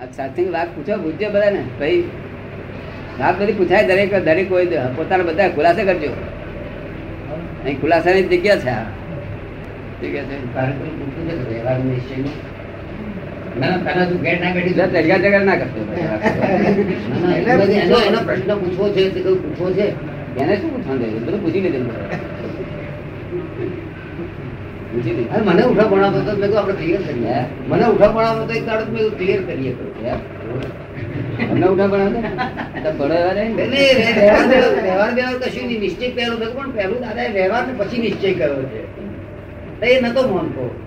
સત્સંગ વાત પૂછો પૂછજો બધા ને ભાઈ વાત બધી પૂછાય દરેક દરેક કોઈ પોતાના બધા ખુલાસે કરજો. અહીં ખુલાસાની જગ્યા છે આ. એનો- શું પૂછવાનું પૂછી લીધેલું મને ઉઠા ભણાવતો હતો મેં આપણે ક્લિયર કરીએ? મને ઉઠા ભણાવતો એક દાડો મેં ક્લિયર કરીએ. તમને ઉઠા ભણાવતો? નહીં વ્યવહાર વ્યવહાર- કશું નિશ્ચય પહેલો થયો પણ પહેલું દાદાએ વ્યવહાર ને પછી નિશ્ચય કર્યો છે. એ નતો માનતો.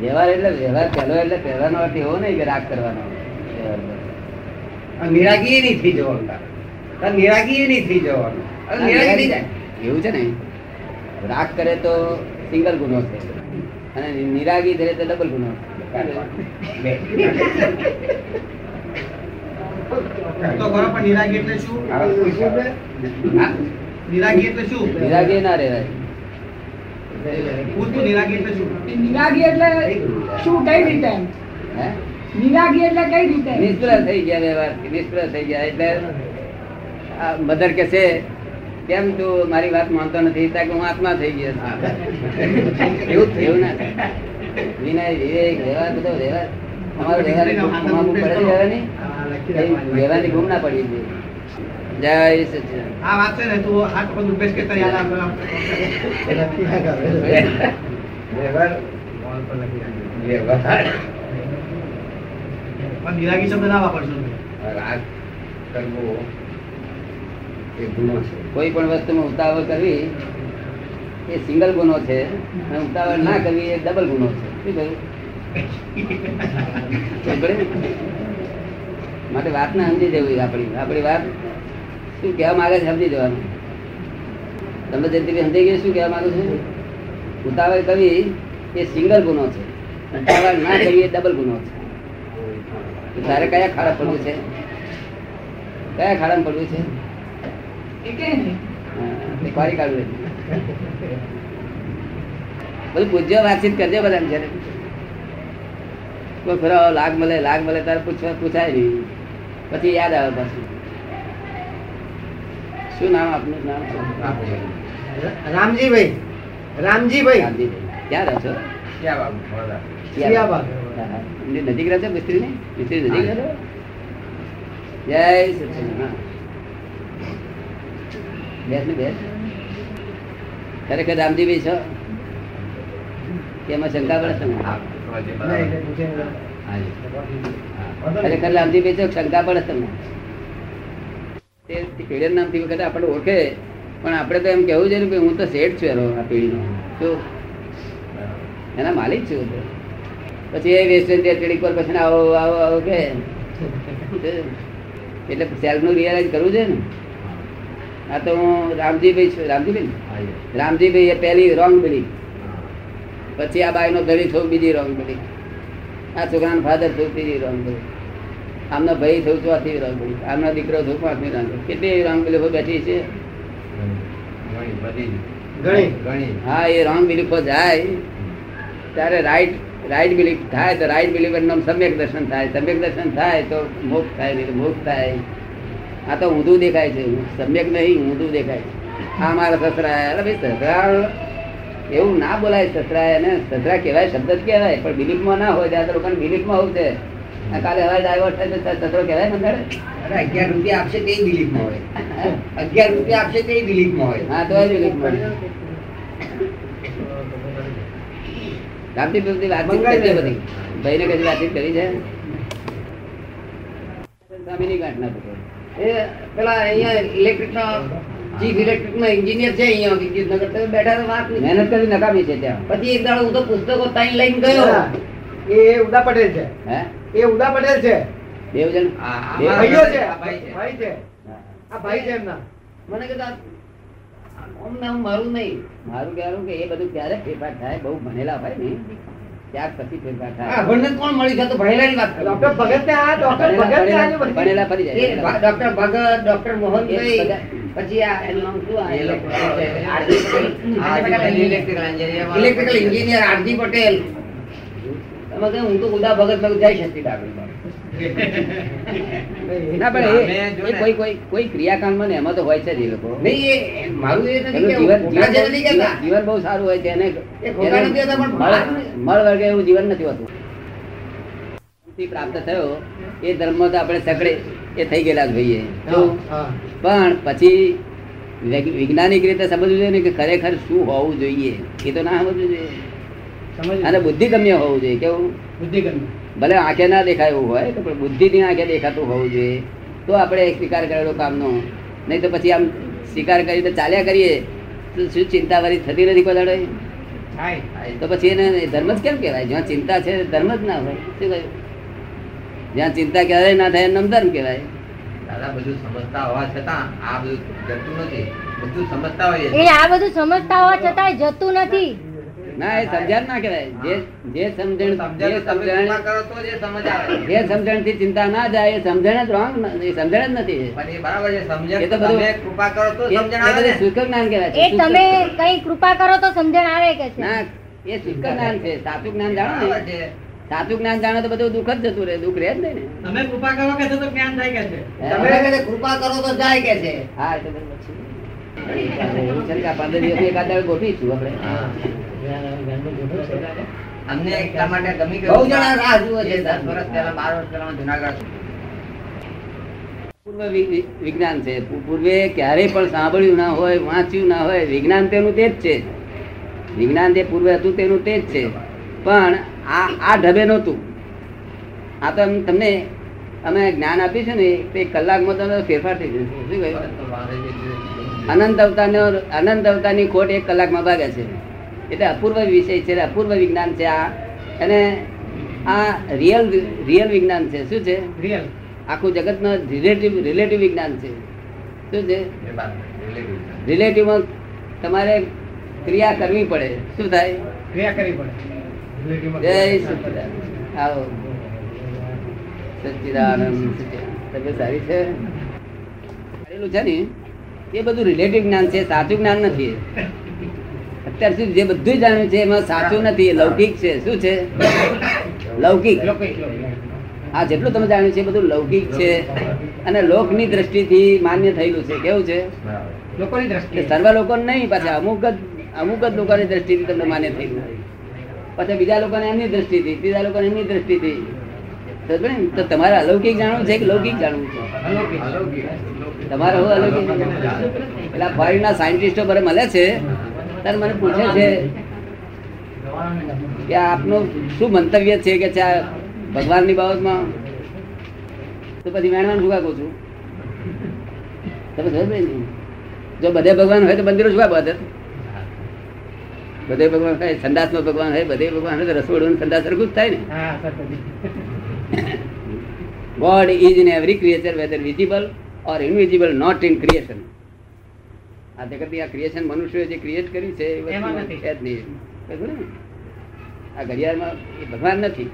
વ્યવહાર એટલે વ્યવહાર પહેલો એટલે પહેલાનો અર્થ એવો નહીં કે રાગ કરવાનો. વ્યવહાર પર. આ નિરાગી નહીં થઈ જવાનું નિરાગી નહીં થઈ એવું છે ને? રાગ કરે તો સિંગલ ગુનો છે. અને નિરાગી કરે તો ડબલ ગુનો નિરાગી એટલે શું? નિરાગી એટલે શું? નિરાગી ના રહેવાય. નિરાગી એટલે શું? નિરાગી એટલે શું? કઈ રીતે? હે? નિરાગી એટલે કઈ રીતે? નિષ્ફળ થઈ ગયા વ્યવહાર નિષ્ફળ થઈ ગયા એટલે મધર કે છે કેમ તું મારી વાત માનતો નથી? ત્યાં હું આત્મા થઈ ગયો એવું થયું ના. વિનય વિવેક વ્યવહાર બધો વ્યવહાર. અમારો ગુમ ના? પડી જોઈએ જય. આ વાત છે ને તું હાથ ઉપેશ કે તૈયાર. વ્યવહાર વ્યવહાર. પણ નિરાગી શબ્દ ના વાપરશો રાગ કરવો ગુનો છે. કોઈ પણ વસ્તુમાં ઉતાવળ કરવી એ સિંગલ ગુનો છે. અને ઉતાવળ ના કરવી એ ડબલ ગુનો છે. શું કહ્યું? માટે વાત ને સમજી જવી આપણી. આપણી વાત શું કહેવા માંગે છે સમજી જવાનું. તમે જયંતિભાઈ સમજી ગયા, શું કહેવા માંગુ છું? ઉતાવળ કરવી એ સિંગલ ગુનો છે. ઉતાવળ ના કરવી એ ડબલ ગુનો છે. તારે કયા ખાડા પડવું છે? કયા ખાડામાં પડવું છે? ખોરી કાઢવું બધું પૂછજો વાતચીત કરજો બધા જયારે. કોઈ ફેરો લાગ મળે લાગ મળે તારે પૂછવા પૂછાય નહીં. પછી યાદ આવે પાછું. શું નામ આપનું? નામ રામજીભાઈ. રામજીભાઈ. રામજીભાઈ. ક્યાં રહો છો? નજીક રહે છો? મિસ્ત્રી ને મિસ્ત્રી નજીક રહેશે જય શ્રી હા. બેસ ને બેસ. ખરેખર રામજીભાઈ છો કે એમાં શંકા પડે છે? ખરેખર રામજીભાઈ છો શંકા પડે તમને. તે પેઢી નામથી વખતે આપણે ઓળખે પણ આપણે તો એમ કેવું છે કે હું તો શેઠ છું એનો આ પેઢીનો તો એના માલિક છું પછી એ વેસ્ટ ઇન્ડિયા ટ્રેડિંગ પર પછી આવો આવો આવો કે. એટલે સેલ્ફનું રિયલાઇઝ કરવું છે ને. આ તો હું રામજીભાઈ છું. રામજીભાઈ રામજીભાઈ એ. પહેલી રોંગ બિલી પછી આ બાઈનો ધણી થયું બીજી રોંગ બિલી આ છોકરાનો ફાધર થયું ત્રીજી રોંગ બિલી આમનો ભાઈ થયું ચોથી રોંગ બિલી આમનો દીકરો થયું પાંચમી રોંગ કેટલી રોંગ બિલીફો બેઠી છે. હા એ રોંગ બિલીફો જાય. ત્યારે રાઈટ રાઈટ બિલીફ થાય તો રાઈટ બિલીફ એનું નામ સમ્યક દર્શન થાય. સમ્યક દર્શન થાય તો મોક્ષ થાય મોક્ષ થાય. આ તો ઊંધું દેખાય છે. સમ્યક નહીં ઊંધું દેખાય આ મારા સસરા અરે ભાઈ સસરા એવું ના બોલાય સસરા એને. સસરા કહેવાય શબ્દ જ કહેવાય પણ બિલીફમાં ના હોય ત્યાં તો લોકોને બિલીફમાં હોવું છે. કાલે હવે ડાયવર્ટ થાય તો સસરો કહેવાય ને અરે અગિયાર રૂપિયા આપશે તે બિલીફમાં હોય. અગિયાર રૂપિયા આપશે તે બિલીફમાં હોય. હા તો બિલીફમાં રામજી બધી વાતચીત કરી છે બધી. ભાઈને કદી વાતચીત કરી છે? સ્વામીની ગાંઠના પુત્રો. એ પેલા અહીંયા ઇલેક્ટ્રિક નો ચીફ ઇલેક્ટ્રિક નો એન્જિનિયર છે અહીંયા વિદ્યુતનગર તો બેઠા તો વાત નહીં. મહેનત કરી નકામી છે ત્યાં. પછી એક દાડો હું તો પુસ્તકો તાઈ લઈને ગયો. એ ઉદા પટેલ છે. હે? એ ઉદા પટેલ છે. દેવ જણ? ભાઈઓ છે. આ ભાઈ છે. ભાઈ છે. આ ભાઈ છે એમના. મને કીધું આ- આમ ને મારું નહીં. મારું કહેવાનું કે એ બધું ક્યારે ફેરફાર થાય? બહુ ભણેલા ભાઈ ને. ત્યાર પછી ફેરફાર થાય. આપણને કોણ મળી છે? તો ભણેલાની વાત કરું. ડોક્ટર ભગત ને આ ડોક્ટર ભગત ને આજે ભણેલા- ફરી જાય ડોક્ટર ભગત ડોક્ટર મોહનભાઈ પછી આ એનું નામ શું આ? Electrical electrical engineer RG Patel. તમે હું તો ઉદા ભગત જઈ શકતી ડાબી ના પણ એ- અમે જો એ ને- કોઈ કોઈ કોઈ ક્રિયાકાંડમાં ને એમાં તો હોય છે જ એ લોકો. નહીં મારું એ નથી જીવન ખોટા છે જીવન નથી બહુ- કહેતા. જીવન બહુ સારું હોય છે એને એ ખોટા નથી હોતા, પણ મળ- મળ વર્ગે એવું જીવન નથી હોતું. પ્રાપ્ત થયો એ ધર્મ તો આપણે સગડે એ થઈ ગયેલા જ ભાઈએ પણ પછી વૈજ્ઞાનિક રીતે સમજવું જોઈએ ને કે ખરેખર શું હોવું જોઈએ એ તો ના સમજવું જોઈએ. સમજ અને બુદ્ધિગમ્ય હોવું જોઈએ કેવું? બુદ્ધિગમ્ય. ભલે આંખે ના દેખાય એવું હોય તો પણ બુદ્ધિની આંખે દેખાતું હોવું જોઈએ. તો આપણે એક સ્વીકાર કરેલો કામનો. નહીં તો પછી આમ સ્વીકાર કરીને ચાલ્યા કરીએ તો શું ચિંતા વાળી થતી નથી કોઈ દાડે? તો પછી એને ધર્મ જ કેમ કહેવાય? જ્યાં ચિંતા છે ધર્મ જ ના હોય. શું કહ્યું? જ્યાં ચિંતા ક્યારેય ના થાય એમ ધર્મ કહેવાય. દાદા બધું સમજતા હોવા છતાં આ બધું જતું નથી. બધું સમજતા હોય એ આ બધું સમજતા હોવા છતાં જતું નથી. ના એ સમજણ ના કહેવાય. જે જે સમજણ જે સમજણ કરો તો જે સમજ આવે. જે સમજણથી ચિંતા ના જાય એ સમજણ જ રોંગ એ સમજણ જ નથી. એ બરાબર છે એ તો બધું- કૃપા કરો તો સમજણ આવે એ ને જ્ઞાન કહેવાય એ તમે કઈ કૃપા કરો તો સમજણ આવે કે છે? ના એ શુષ્ક જ્ઞાન છે. સાચું જ્ઞાન જાણો ને. સાચું જ્ઞાન જાણો તો બધું દુઃખ જ જતું રહે. દુઃખ રહે જ નહીં ને. તમે કૃપા કરો કે તો જ્ઞાન થાય કે છે? તમે કૃપા કરો તો જાય કે છે. હા એ તો બરાબર ગોઠવીશું આપણે. અમને એટલા માટે ગમી બહુ જણા રાહ જુએ છે દસ વર્ષ પહેલા બાર વર્ષ પહેલા જુનાગઢ પૂર્વ વિજ્ઞાન છે. પૂર્વે ક્યારેય પણ સાંભળ્યું ના હોય વાંચ્યું ના હોય વિજ્ઞાન તેનું તે જ છે. વિજ્ઞાન જે પૂર્વે હતું તેનું તે જ છે. પણ આ આ ઢબે નહોતું. આ તો તમને અમે જ્ઞાન આપ્યું છે ને તે કલાકમાં તમે ફેરફાર થઈ જશે. શું કહ્યું? અનંત અવતારનો અનંત અવતારની ખોટ એક કલાકમાં ભાગે છે. એટલે અપૂર્વ વિષય છે અપૂર્વ વિજ્ઞાન છે આ. અને આ રિયલ રિયલ વિજ્ઞાન છે. શું છે? રિયલ આખું જગતમાં રિલેટિવ રિલેટિવ વિજ્ઞાન છે. શું છે? રિલેટિવમાં તમારે ક્રિયા કરવી પડે. શું થાય? ક્રિયા કરવી પડે. જય આવો. સચ્ચિદાનંદ. તબિયત સારી છે? કરેલું છે ને? એ બધું રિલેટિવ જ્ઞાન છે સાચું જ્ઞાન નથી. અત્યાર સુધી જે બધું જાણ્યું છે એમાં સાચું નથી લૌકિક છે. શું છે? લૌકિક. આ જેટલું તમે જાણ્યું છે એ બધું લૌકિક છે. અને લોકની દ્રષ્ટિથી માન્ય થયેલું છે. કેવું છે? લોકોની દ્રષ્ટિ સર્વ લોકો નહીં પાછા અમુક જ અમુક જ લોકોની દ્રષ્ટિથી તમને માન્ય થયેલું. પછી બીજા લોકોને એમની દ્રષ્ટિથી બીજા લોકોને એમની દ્રષ્ટિથી. તો તમારે અલૌકિક જાણવું છે કે લૌકિક જાણવું છે? તમારે હું અલગ પેલા ફોરેનના સાયન્ટિસ્ટો પર મળે છે ત્યારે મને પૂછે છે કે આપનું શું મંતવ્ય છે કે ચા આ ભગવાનની બાબતમાં? તો પછી વેણવાનું શું કહું છું? તમે ખબર જો બધે ભગવાન હોય તો મંદિરો શું બધે બધે ભગવાન હોય સંદાસમાં ભગવાન હોય બધે ભગવાન હોય તો રસોડું ને સંદાસ સરખું જ થાય ને. God is in every creature whether creature, or invisible, not in creation. આ જગતની આ ક્રિએશન મનુષ્યોએ જે ક્રિએટ કર્યું છે એ વસ્તુ. છે જ નહીં? આ ઘડિયાળમાં એ ભગવાન નથી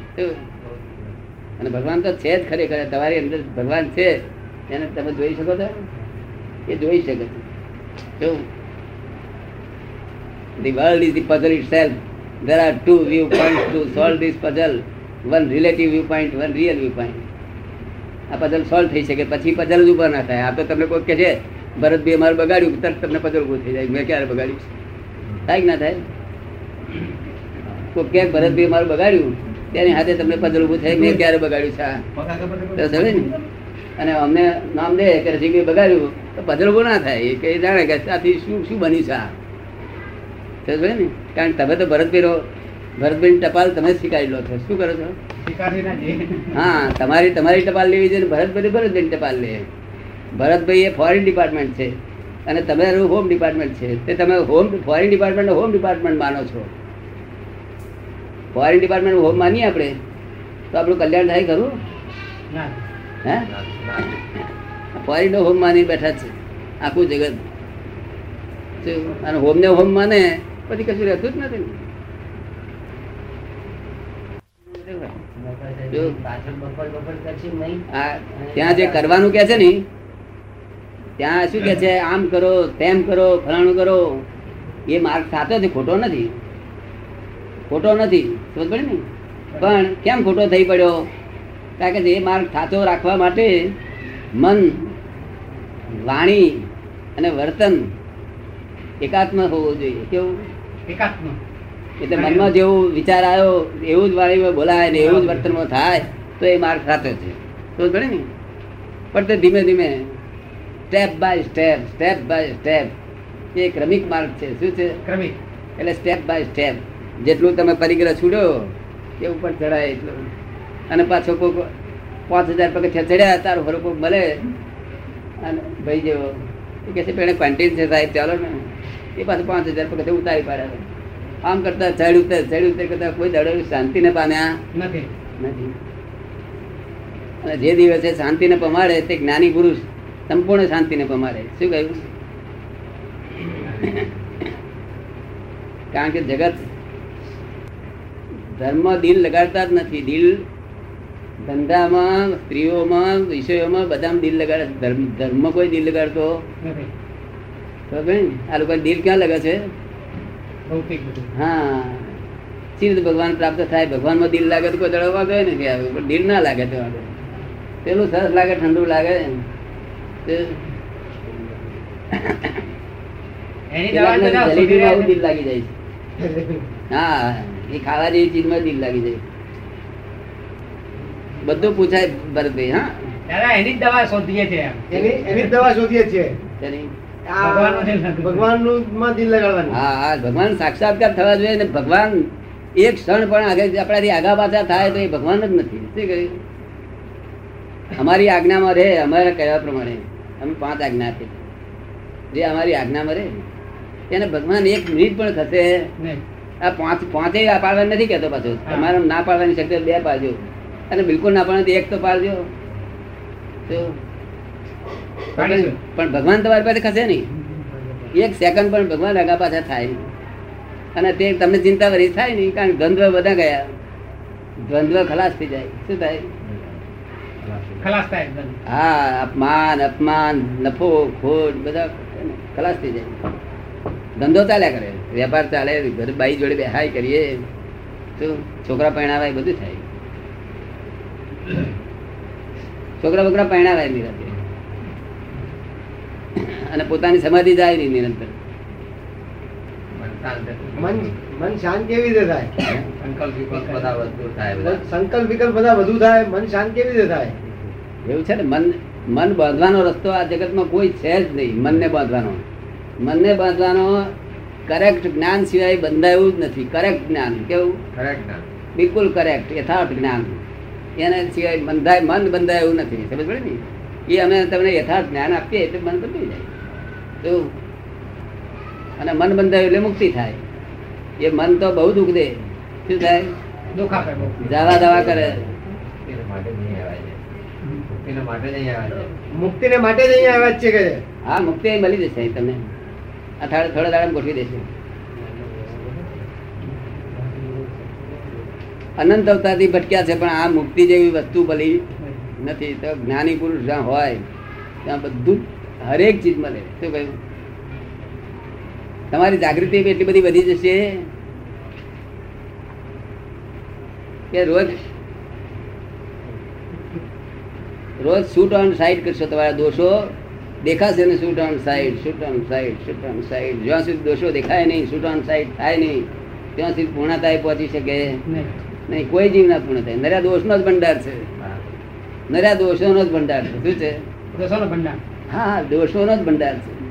અને ભગવાન તો છે જ ખરેખર તમારી અંદર ભગવાન છે એને તમે જોઈ શકો છો એ જોઈ શકે છે જો The world is the puzzle itself. There are two viewpoints to solve this puzzle. One relative viewpoint, one real viewpoint. આ પઝલ સોલ્વ થઈ શકે, પછી પઝલ ઊભા ના થાય. આ તો તમને કોઈ કે છે ભરતભાઈ અમારે બગાડ્યું, તરત તમને પઝલ ઉભું થઈ જાય. મેં ક્યારે બગાડ્યું? થાય ના થાય? કોઈ ક્યાંક ભરતભાઈ અમારું બગાડ્યું, તેની હાથે તમને પઝલ ઉભું થાય, મેં ક્યારે બગાડ્યું છે સમજે ને? અને અમને નામ દે કે રસિકભાઈ બગાડ્યું, તો પઝલ ઉભું ના થાય. કે જાણે કે આથી શું શું બન્યું છે આ? સમજે ને? કારણ તમે તો ભરતભાઈ ભરતભાઈ ટપાલ તમે સ્વીકારી લો છો. શું કરો છો. હા તમારી તમારી ટપાલ લેવી છે ભરતભાઈ ભરતભાઈ ટપાલ લે. ભરતભાઈ એ ફોરેન ડિપાર્ટમેન્ટ છે. અને તમારું હોમ ડિપાર્ટમેન્ટ છે. તે તમે home foreign department home department માનો છો. ફોરેન ડિપાર્ટમેન્ટ હોમ માનીએ આપણે? તો આપણું કલ્યાણ થાય ખરું? હે? ફોરેન હોમ માની બેઠા છે. આખું જગત. અને હોમ ને હોમ માને પછી કશું રહેતું જ નથી જો પાછળ બપોર બપોર કરશું નહીં આ ત્યાં જે કરવાનું કે છે ને ત્યાં શું કે છે આમ કરો તેમ કરો ફલાણું કરો એ માર્ગ સાચો છે ખોટો નથી. ખોટો નથી સમજ પડે ને? પણ કેમ ખોટો થઈ પડ્યો? કારણ કે એ માર્ગ સાચો રાખવા માટે મન વાણી અને વર્તન એકાત્મ હોવું જોઈએ. કેવું? એકાત્મ. એટલે મનમાં જેવું વિચાર આવ્યો એવું જ વાણીમાં બોલાય ને એવું જ વર્તનમાં થાય તો એ માર્ગ સાચો છે. તો ગણે ને? પણ તે ધીમે ધીમે step by step step by step એ ક્રમિક માર્ગ છે. શું છે? ક્રમિક. એટલે સ્ટેપ બાય સ્ટેપ જેટલું તમે પરિગ્રહ છોડ્યો એ ઉપર ચડાય એટલું. અને પાછો કોઈક પાંચ હજાર પગથિયા ચડ્યા તારું ફરો કોઈક મળે. અને ભાઈ જેવો એ કહે છે પેણે ક્વન્ટીન છે સાહેબ ચાલો ને. એ પાછું પાંચ હજાર પગથિયા ઉતારી પાડે. આમ કરતા ચડ ઉતર ચડ ઉતર કરતા કોઈ દાડો શાંતિને પામ્યા નથી. નથી. અને જે દિવસે શાંતિને પમાડે તે જ્ઞાની પુરુષ સંપૂર્ણ શાંતિને પમાડે. શું કહ્યું? કારણ કે જગત ધર્મ દિલ લગાડતા જ નથી. દિલ ધંધામાં સ્ત્રીઓમાં વિષયોમાં બધામાં દિલ લગાડે ધર્મ ધર્મ કોઈ દિલ લગાડતો આ લોકો દિલ ક્યાં લગે છે? ભૌતિક હા. રીતે ભગવાન પ્રાપ્ત થાય. ભગવાનમાં દિલ લાગે તો કોઈ દડો વાગે નથી આવે. પણ દિલ ના લાગે તો પેલું સરસ લાગે ઠંડુ લાગે. તે- એની દવા તો ના જલેબીમાં દિલ લાગી જાય હા એ ખાવા જેવી ચીજમાં દિલ લાગી જાય. બધું પૂછાય ભરતભાઈ હા. દાદા એની જ દવા શોધીએ છે એની એની દવા શોધીએ છીએ. માં દિલ લગાડવાનું. હા હા ભગવાન સાક્ષાત્કાર થવા જોઈએ ને ભગવાન એક ક્ષણ પણ આગળ આપણાથી આગા પાછા થાય તો એ ભગવાન જ નથી. શું કહ્યું? અમારી આજ્ઞામાં રહે અમારા કહેવા પ્રમાણે. અમે પાંચ આજ્ઞા આપી જે અમારી આજ્ઞામાં રહે. એને ભગવાન એક મિનિટ પણ થશે. આ પાંચ પાંચેય આ પાડવા નથી કહેતો પાછો. તમારે ના પાડવાની શક્તિ બે પાડજો. અને બિલકુલ ના પાડે એક તો પાડજો. તો. પણ ભગવાન તમારી પાસે ખસે નહીં. એક સેકન્ડ પણ ભગવાન આગા પાછા થાય અને તે તમને ચિંતા વરી થાય નહીં કારણ દ્વંદ્વ બધા ગયા. દ્વંદ્વ ખલાસ થઈ જાય. શું થાય. હા અપમાન અપમાન નફો ખોટ બધા ખલાસ થઈ જાય. ધંધો ચાલ્યા કરે. વેપાર ચાલે ઘર બાઈ જોડે બેહાય કરીએ. શું? છોકરા પહેણાવાય બધું થાય. છોકરા બોકરા પહેણાવાય નિરંતર અને પોતાની સમાધિ જાય નહીં નિરંતર. મન શાંત મન મન શાંત કેવી રીતે થાય? સંકલ્પ વિકલ્પ બધા વસ્તુ થાય સંકલ્પ વિકલ્પ બધા વધુ થાય મન શાંત કેવી રીતે થાય? એવું છે ને મન મન બાંધવાનો રસ્તો આ જગતમાં કોઈ છે જ નહીં મનને બાંધવાનો. મનને બાંધવાનો કરેક્ટ જ્ઞાન સિવાય બંધાયું જ નથી. કરેક્ટ જ્ઞાન કેવું? કરેક્ટ ના બિલકુલ કરેક્ટ યથાર્થ જ્ઞાન. એના સિવાય બંધાય મન બંધાય એવું નથી. સમજ પડે ને? એ અમે તમને યથાર્થ જ્ઞાન આપીએ એટલે મન બંધાઈ જાય. તો અને મન બંધાય એટલે મુક્તિ થાય. એ મન તો બહુ દુઃખ દે. શું થાય? દુઃખ આપે બહુ. જાવા દવા કરે. મુક્તિને માટે જ અહીંયા આવ્યા છે. કે. હા મુક્તિ અહીં મળી જશે અહીં તમને. આ થોડા થોડા દાડા ગોઠવી દેશે અનંત અવતારથી ભટક્યા છે પણ આ મુક્તિ જેવી વસ્તુ ભલી નથી તો જ્ઞાની પુરુષ જ્યાં હોય ત્યાં બધું હરેક ચીજ મળે. શું કહ્યું? તમારી જાગૃતિ એટલી બધી વધી જશે કે રોજ રોજ શૂટ ઓન સાઈડ કરશો તમારા દોષો દેખાશે ને shoot on sight shoot on sight shoot on sight જ્યાં સુધી દોષો દેખાય નહીં શૂટ ઓન સાઈડ થાય નહીં ત્યાં સુધી પૂર્ણતાએ પહોંચી શકે. નહીં. કોઈ જીવ ના પૂર્ણ થાય. નર્યા દોષનો જ ભંડાર છે. હા. દોષો નો જ ભંડાર છે. શું છે? દોષોનો ભંડાર. હા દોષો નો જ ભંડાર છે.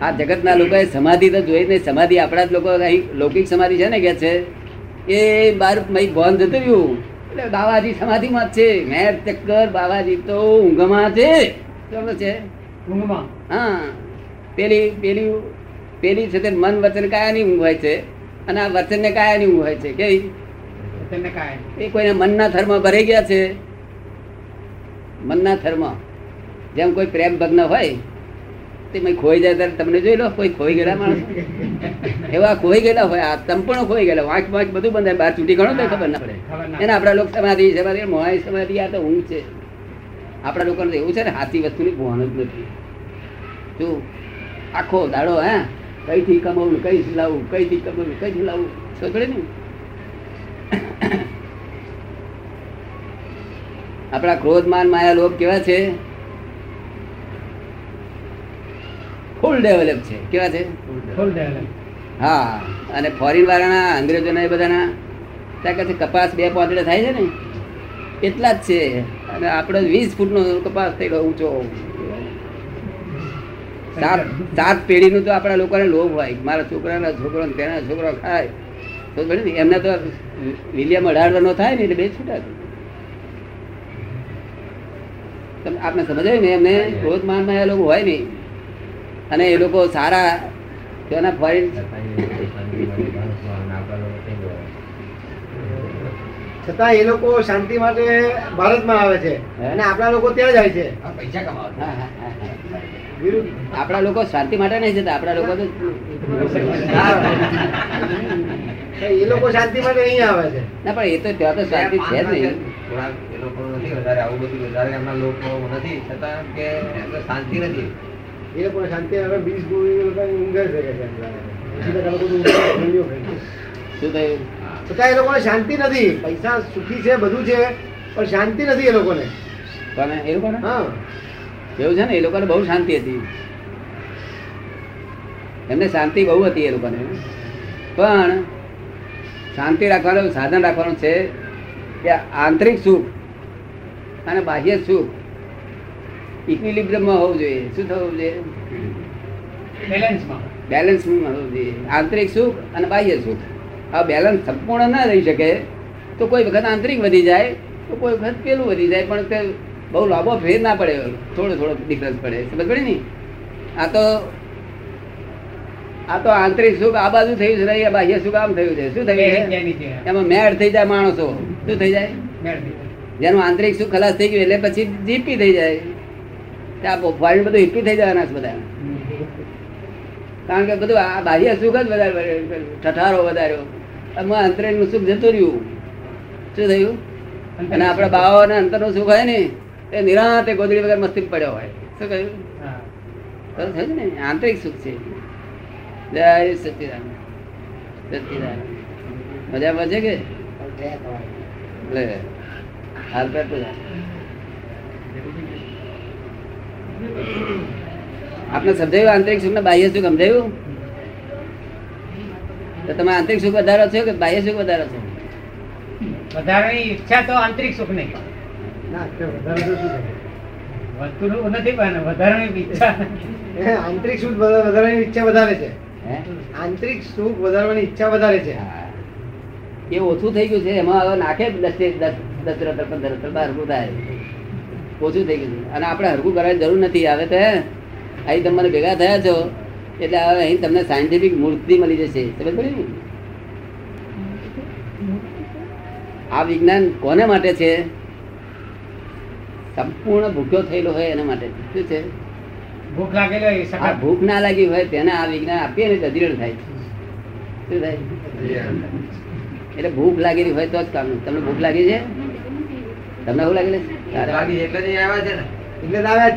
આ જગતના લોકોએ સમાધિ તો જોઈ નહીં. સમાધિ આપણા જ લોકો અહીં લૌકિક સમાધિ છે ને કે છે? એ બાર મય ભોન જતું રહ્યું. એટલે બાવાજી સમાધિમાં જ છે. મેર ચક્કર બાવાજી તો ઊંઘમાં છે. કેવું છે? ઊંઘમાં. હા. પેલી પેલી પેલી છે તે મન વચન કાયાની ઊંઘ હોય છે. અને આ વચન ને કાયાની ઊંઘ હોય છે. કેવી? કાંઈ એ કોઈને મનના થરમાં ભરાઈ ગયા છે. મનના થરમાં જેમ કોઈ પ્રેમ ભગ્ન હોય તે ખોઈ જાય ત્યારે તમને જોઈ લો કોઈ ખોઈ ગયેલા માણસ. એવા ખોઈ ગયેલા હોય આ તમ પણ ખોઈ ગયેલા વાંક વાંક બધું બંધ બહાર ચૂંટી ગણો તો ખબર ના પડે. એને આપણા લોકો સમાધિ સમાધિ મોહાઈ સમાધિ આ તો ઊંઘ છે. આપણા લોકોને એવું છે ને હાથી વસ્તુની ભાન જ નથી. જો આખો દાડો હે કઈથી કમાવું કઈ લાવું કઈથી કમાવું કઈથી લાવું સમજે ને આપણા ક્રોધ માન માયા લોભ કેવા છે? ફૂલ ડેવલપ છે. કેવા છે? ફૂલ ડેવલપ હા અને ફોરેન વાળાના અંગ્રેજોના એ બધાના ત્યાં કહે છે કપાસ બે પાંદડે થાય છે ને? એટલા જ છે. અને આપણે વીસ ફૂટનો કપાસ થઈ ગયો ઊંચો. સાત સાત પેઢીનું તો આપણા લોકોને લોભ હોય. મારા છોકરાના છોકરો ને તેના છોકરો ખાય. તો એમને તો વિલિયમ અઢારનો થાય ને એટલે બે છૂટા આપણે સમજાયું ને એમને ક્રોધ માનમાં એ લોકો હોય નહીં. અને એ લોકો સારા તેના ફરી છતાં એ લોકો શાંતિ માટે ભારતમાં આવે છે અને આપણા લોકો ત્યાં જાય છે. પૈસા કમાવા. આપણા લોકો શાંતિ માટે નહીં જતા આપણા લોકો તો એ લોકો શાંતિ માટે અહીંયા આવે છે. ના પણ એ તો ત્યાં તો શાંતિ છે જ નહીં. લોકોનું નથી વધારે આવું બધું વધારે એમના લોકો નથી. છતાં કે એમને શાંતિ નથી. એ લોકો શાંતિ હવે બીજ ગોળી લોકોની ઊંઘે છે કે લોકો. શું થયું? છતાં એ લોકોને શાંતિ નથી. પૈસા સુખી છે બધું છે પણ શાંતિ નથી એ લોકોને. પણ એ લોકોને? હા. એવું છે ને? એ લોકોને બહુ શાંતિ હતી. એમને શાંતિ બહુ હતી એ લોકોને. પણ શાંતિ રાખવાનું સાધન રાખવાનું છે કે આંતરિક સુખ અને બાહ્ય સુખ. ઇક્વિલિબ્રિયમમાં હોવું જોઈએ. શું થવું જોઈએ? બેલેન્સમાં બેલેન્સમાં હોવું જોઈએ. આંતરિક સુખ અને બાહ્ય સુખ. આ બેલેન્સ સંપૂર્ણ ના રહી શકે તો કોઈ વખત આંતરિક વધી જાય તો કોઈ વખત પેલું વધી જાય. પણ તે બહુ લાંબો ફેર ના પડે. થોડો થોડો ડિફરન્સ પડે. સમજ પડે ને? આ તો આ તો આંતરિક સુખ આ બાજુ થયું છે બાહ્ય સુખ આમ થયું છે. શું થયું છે? એમાં મેળ થઈ જાય માણસો. શું થઈ જાય? મેળવી. જેનું આંતરિક સુખ ખલાસ થઈ ગયું એટલે પછી જીપી થઈ જાય. ત્યાં ફોરેન બધું હિપ્પી થઈ જવાના છે બધા કારણ કે બધું આ બાહ્ય સુખ જ વધારે ઠઠારો વધાર્યો. અંતરિકનું સુખ જતું રહ્યું. શું થયું? અને આપણા બાવા અને અંતરનું સુખ હોય ને એ નિરાંતે ગોદડી વગર મસ્તી પડ્યો હોય. શું કહ્યું? થયું ને? આંતરિક સુખ છે. જય સચિદાન સચિદાન મજામાં છે કે? લે. હાલ. આપને સમજાયું આંતરિક સુખ ને બાહ્ય સુખ સમજાયું? તો તમે આંતરિક સુખ વધારો છો કે બાહ્ય સુખ વધારો છો વધારાની ઈચ્છા તો આંતરિક સુખ નહીં? વધતું નથી પણ વધારાની ઈચ્છા. આંતરિક સુખ વધા- વધારવાની ઈચ્છા વધારે છે. આંતરિક સુખ વધારવાની ઈચ્છા વધારે છે. એ ઓછું થઈ ગયું છે એમાં હવે નાખે દસ દસ ઓછું થઈ ગયું અને આપણે હરકું કરવાની જરૂર નથી આવે તો અહીં તમે ભેગા થયા છો એટલે હવે અહીં તમને સાયન્ટિફિક મૂર્તિ મળી જશે સમજ પડી ને આ વિજ્ઞાન કોને માટે છે સંપૂર્ણ ભૂખ્યો થયેલો હોય એના માટે શું છે ભૂખ લાગેલી હોય ભૂખ ના લાગી હોય તેને આ વિજ્ઞાન આપીએ ને અધિરણ થાય શું થાય એટલે ભૂખ લાગેલી હોય તો જ કામ. તમને ભૂખ લાગી છે? તમને શું લાગેલું લાગી એટલે જ આવ્યા છે ને. એટલે આવ્યા?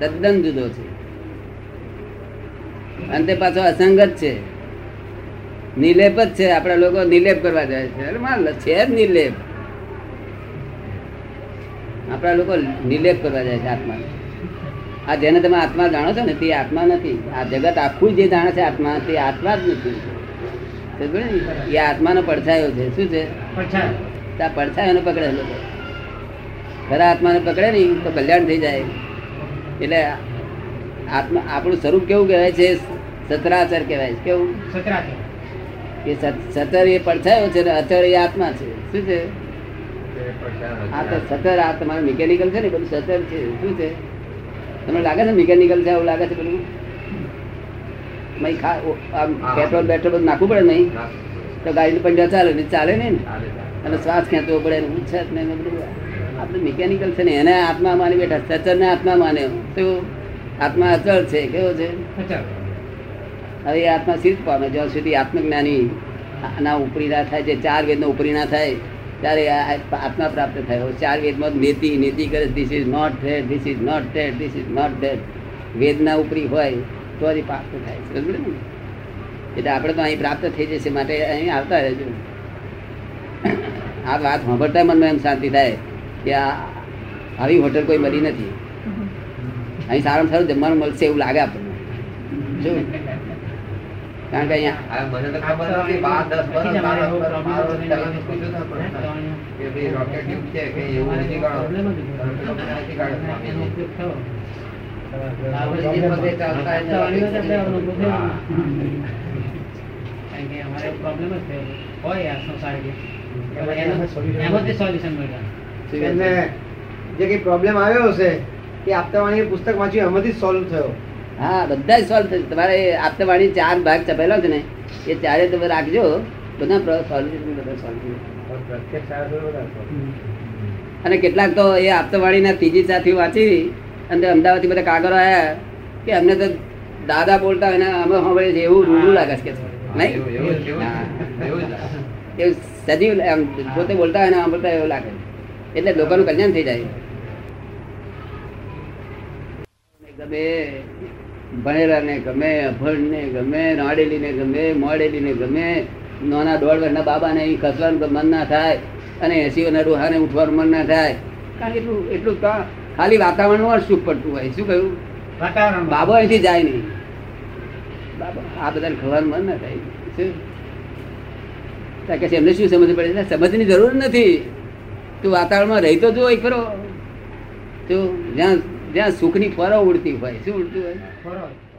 તદ્દન જુદો છે. અને તે પાછો અસંગત છે. નિલેપ જ છે આપણા લોકો નિલેપ કરવા જાય છે. અરે માલ છે જ નિલેપ. આપણા લોકો નિલેપ કરવા જાય છે આત્મા આ જેને તમે આત્મા જાણો છો ને તે આત્મા નથી. આ જગત આખું જે જાણે છે આત્મા તે આત્મા જ નથી? એ આત્માનો પડછાયો છે. શું છે? પડછાયો. ત્યાં પડછાયો પકડે લોકો. ખરા આત્માને પકડે નહીં તો કલ્યાણ થઈ જાય. એટલે આત્મા આપણું સ્વરૂપ કેવું કહેવાય છે? સતરાચર કહેવાય છે. કેવું? સતરાચર. એ સત- સતર એ પડછાયો છે ને અચર એ આત્મા છે. શું છે? આ તો સતર આ તમારું મિકેનિકલ છે ને બધું સતર છે. શું છે? તમને લાગે છે મિકેનિકલ છે એવું લાગે છે બધું? આમ પેટ્રોલ બધું નાખવું પડે નહીં. તો ગાડીનું પંજા ચાલે ને ચાલે નહીં ને. અને શ્વાસ ખેંચવો પડે ને ને બધું. આપણે મિકેનિકલ છે ને એને આત્મા માની બેઠા સચર ને આત્મા માને. તો આત્મા અચળ છે કેવો છે? હવે આત્મા સિદ્ધ પામે? જ્યાં સુધી આત્મજ્ઞાની ના ઉપરી ના થાય જે ચાર વેદનો ઉપરી ના થાય ત્યારે આ આત્મા પ્રાપ્ત થાય. ચાર વેદમાં નીતિ નીતિ કરે this is not that this is not that this is not that વેદના ઉપરી હોય તો જ પ્રાપ્ત થાય છે. એટલે આપણે તો અહીં પ્રાપ્ત થઈ જશે માટે અહીં આવતા રહેજો. આ વાત સાંભળતા મનમાં એમ શાંતિ થાય કે આ આવી હોટલ કોઈ મળી નથી. અહીં સારામાં સારું જમવાનું મળશે એવું લાગે આપણને. કારણ કે અહીંયા કે કે જે કે થયો કઈ પ્રોબ્લેમ આવ્યો હશે એ આપતાવાણી પુસ્તક વાંચ્યું એમાંથી સોલ્વ થયો હા બધા સોલ્વ થશે તમારે આપતાવાણી ચાર ભાગ છપેલો છે ને એ ચારે તમે રાખજો બધા સોલ્યુશન બધા સોલ્વ અને કેટલાક તો એ આપતાવાણીના ત્રીજી સાથી વાંચી અને અમદાવાદથી બધા કાગળો આવ્યા કે અમને તો દાદા બોલતા હોય ને અમે સાંભળીએ છીએ એવું રૂડું લાગે છે નહીં? એવું સજીવ એમ પોતે બોલતા હોય ને સાંભળતા એવું લાગે. એટલે લોકોનું કલ્યાણ થઈ જાય. ગમે ભણેલા ને ગમે અભણ ને ગમે નાડેલી ને ગમે મોડેલી ને ગમે નાના દોઢ વર્ષના બાબા ને ખસવાનું મન ના થાય અને એસી વર્ષના ને ઉઠવાનું મન ના થાય. કારણ કે એટલું એટલું ખાલી વાતાવરણમાં સુખ પડતું હોય. શું કહ્યું? વાતાવરણ બાબો અહીંથી જાય નહીં. બાબા આ બધાને ખવાનું મન ના થાય. શું? કે એમને શું સમજ પડે? છે સમજની જરૂર નથી. તું વાતાવરણમાં રહી તો જો એક ખરો તો જ્યાં જ્યાં સુખની ફરો ઉડતી હોય શું ઉડતી હોય? ખરો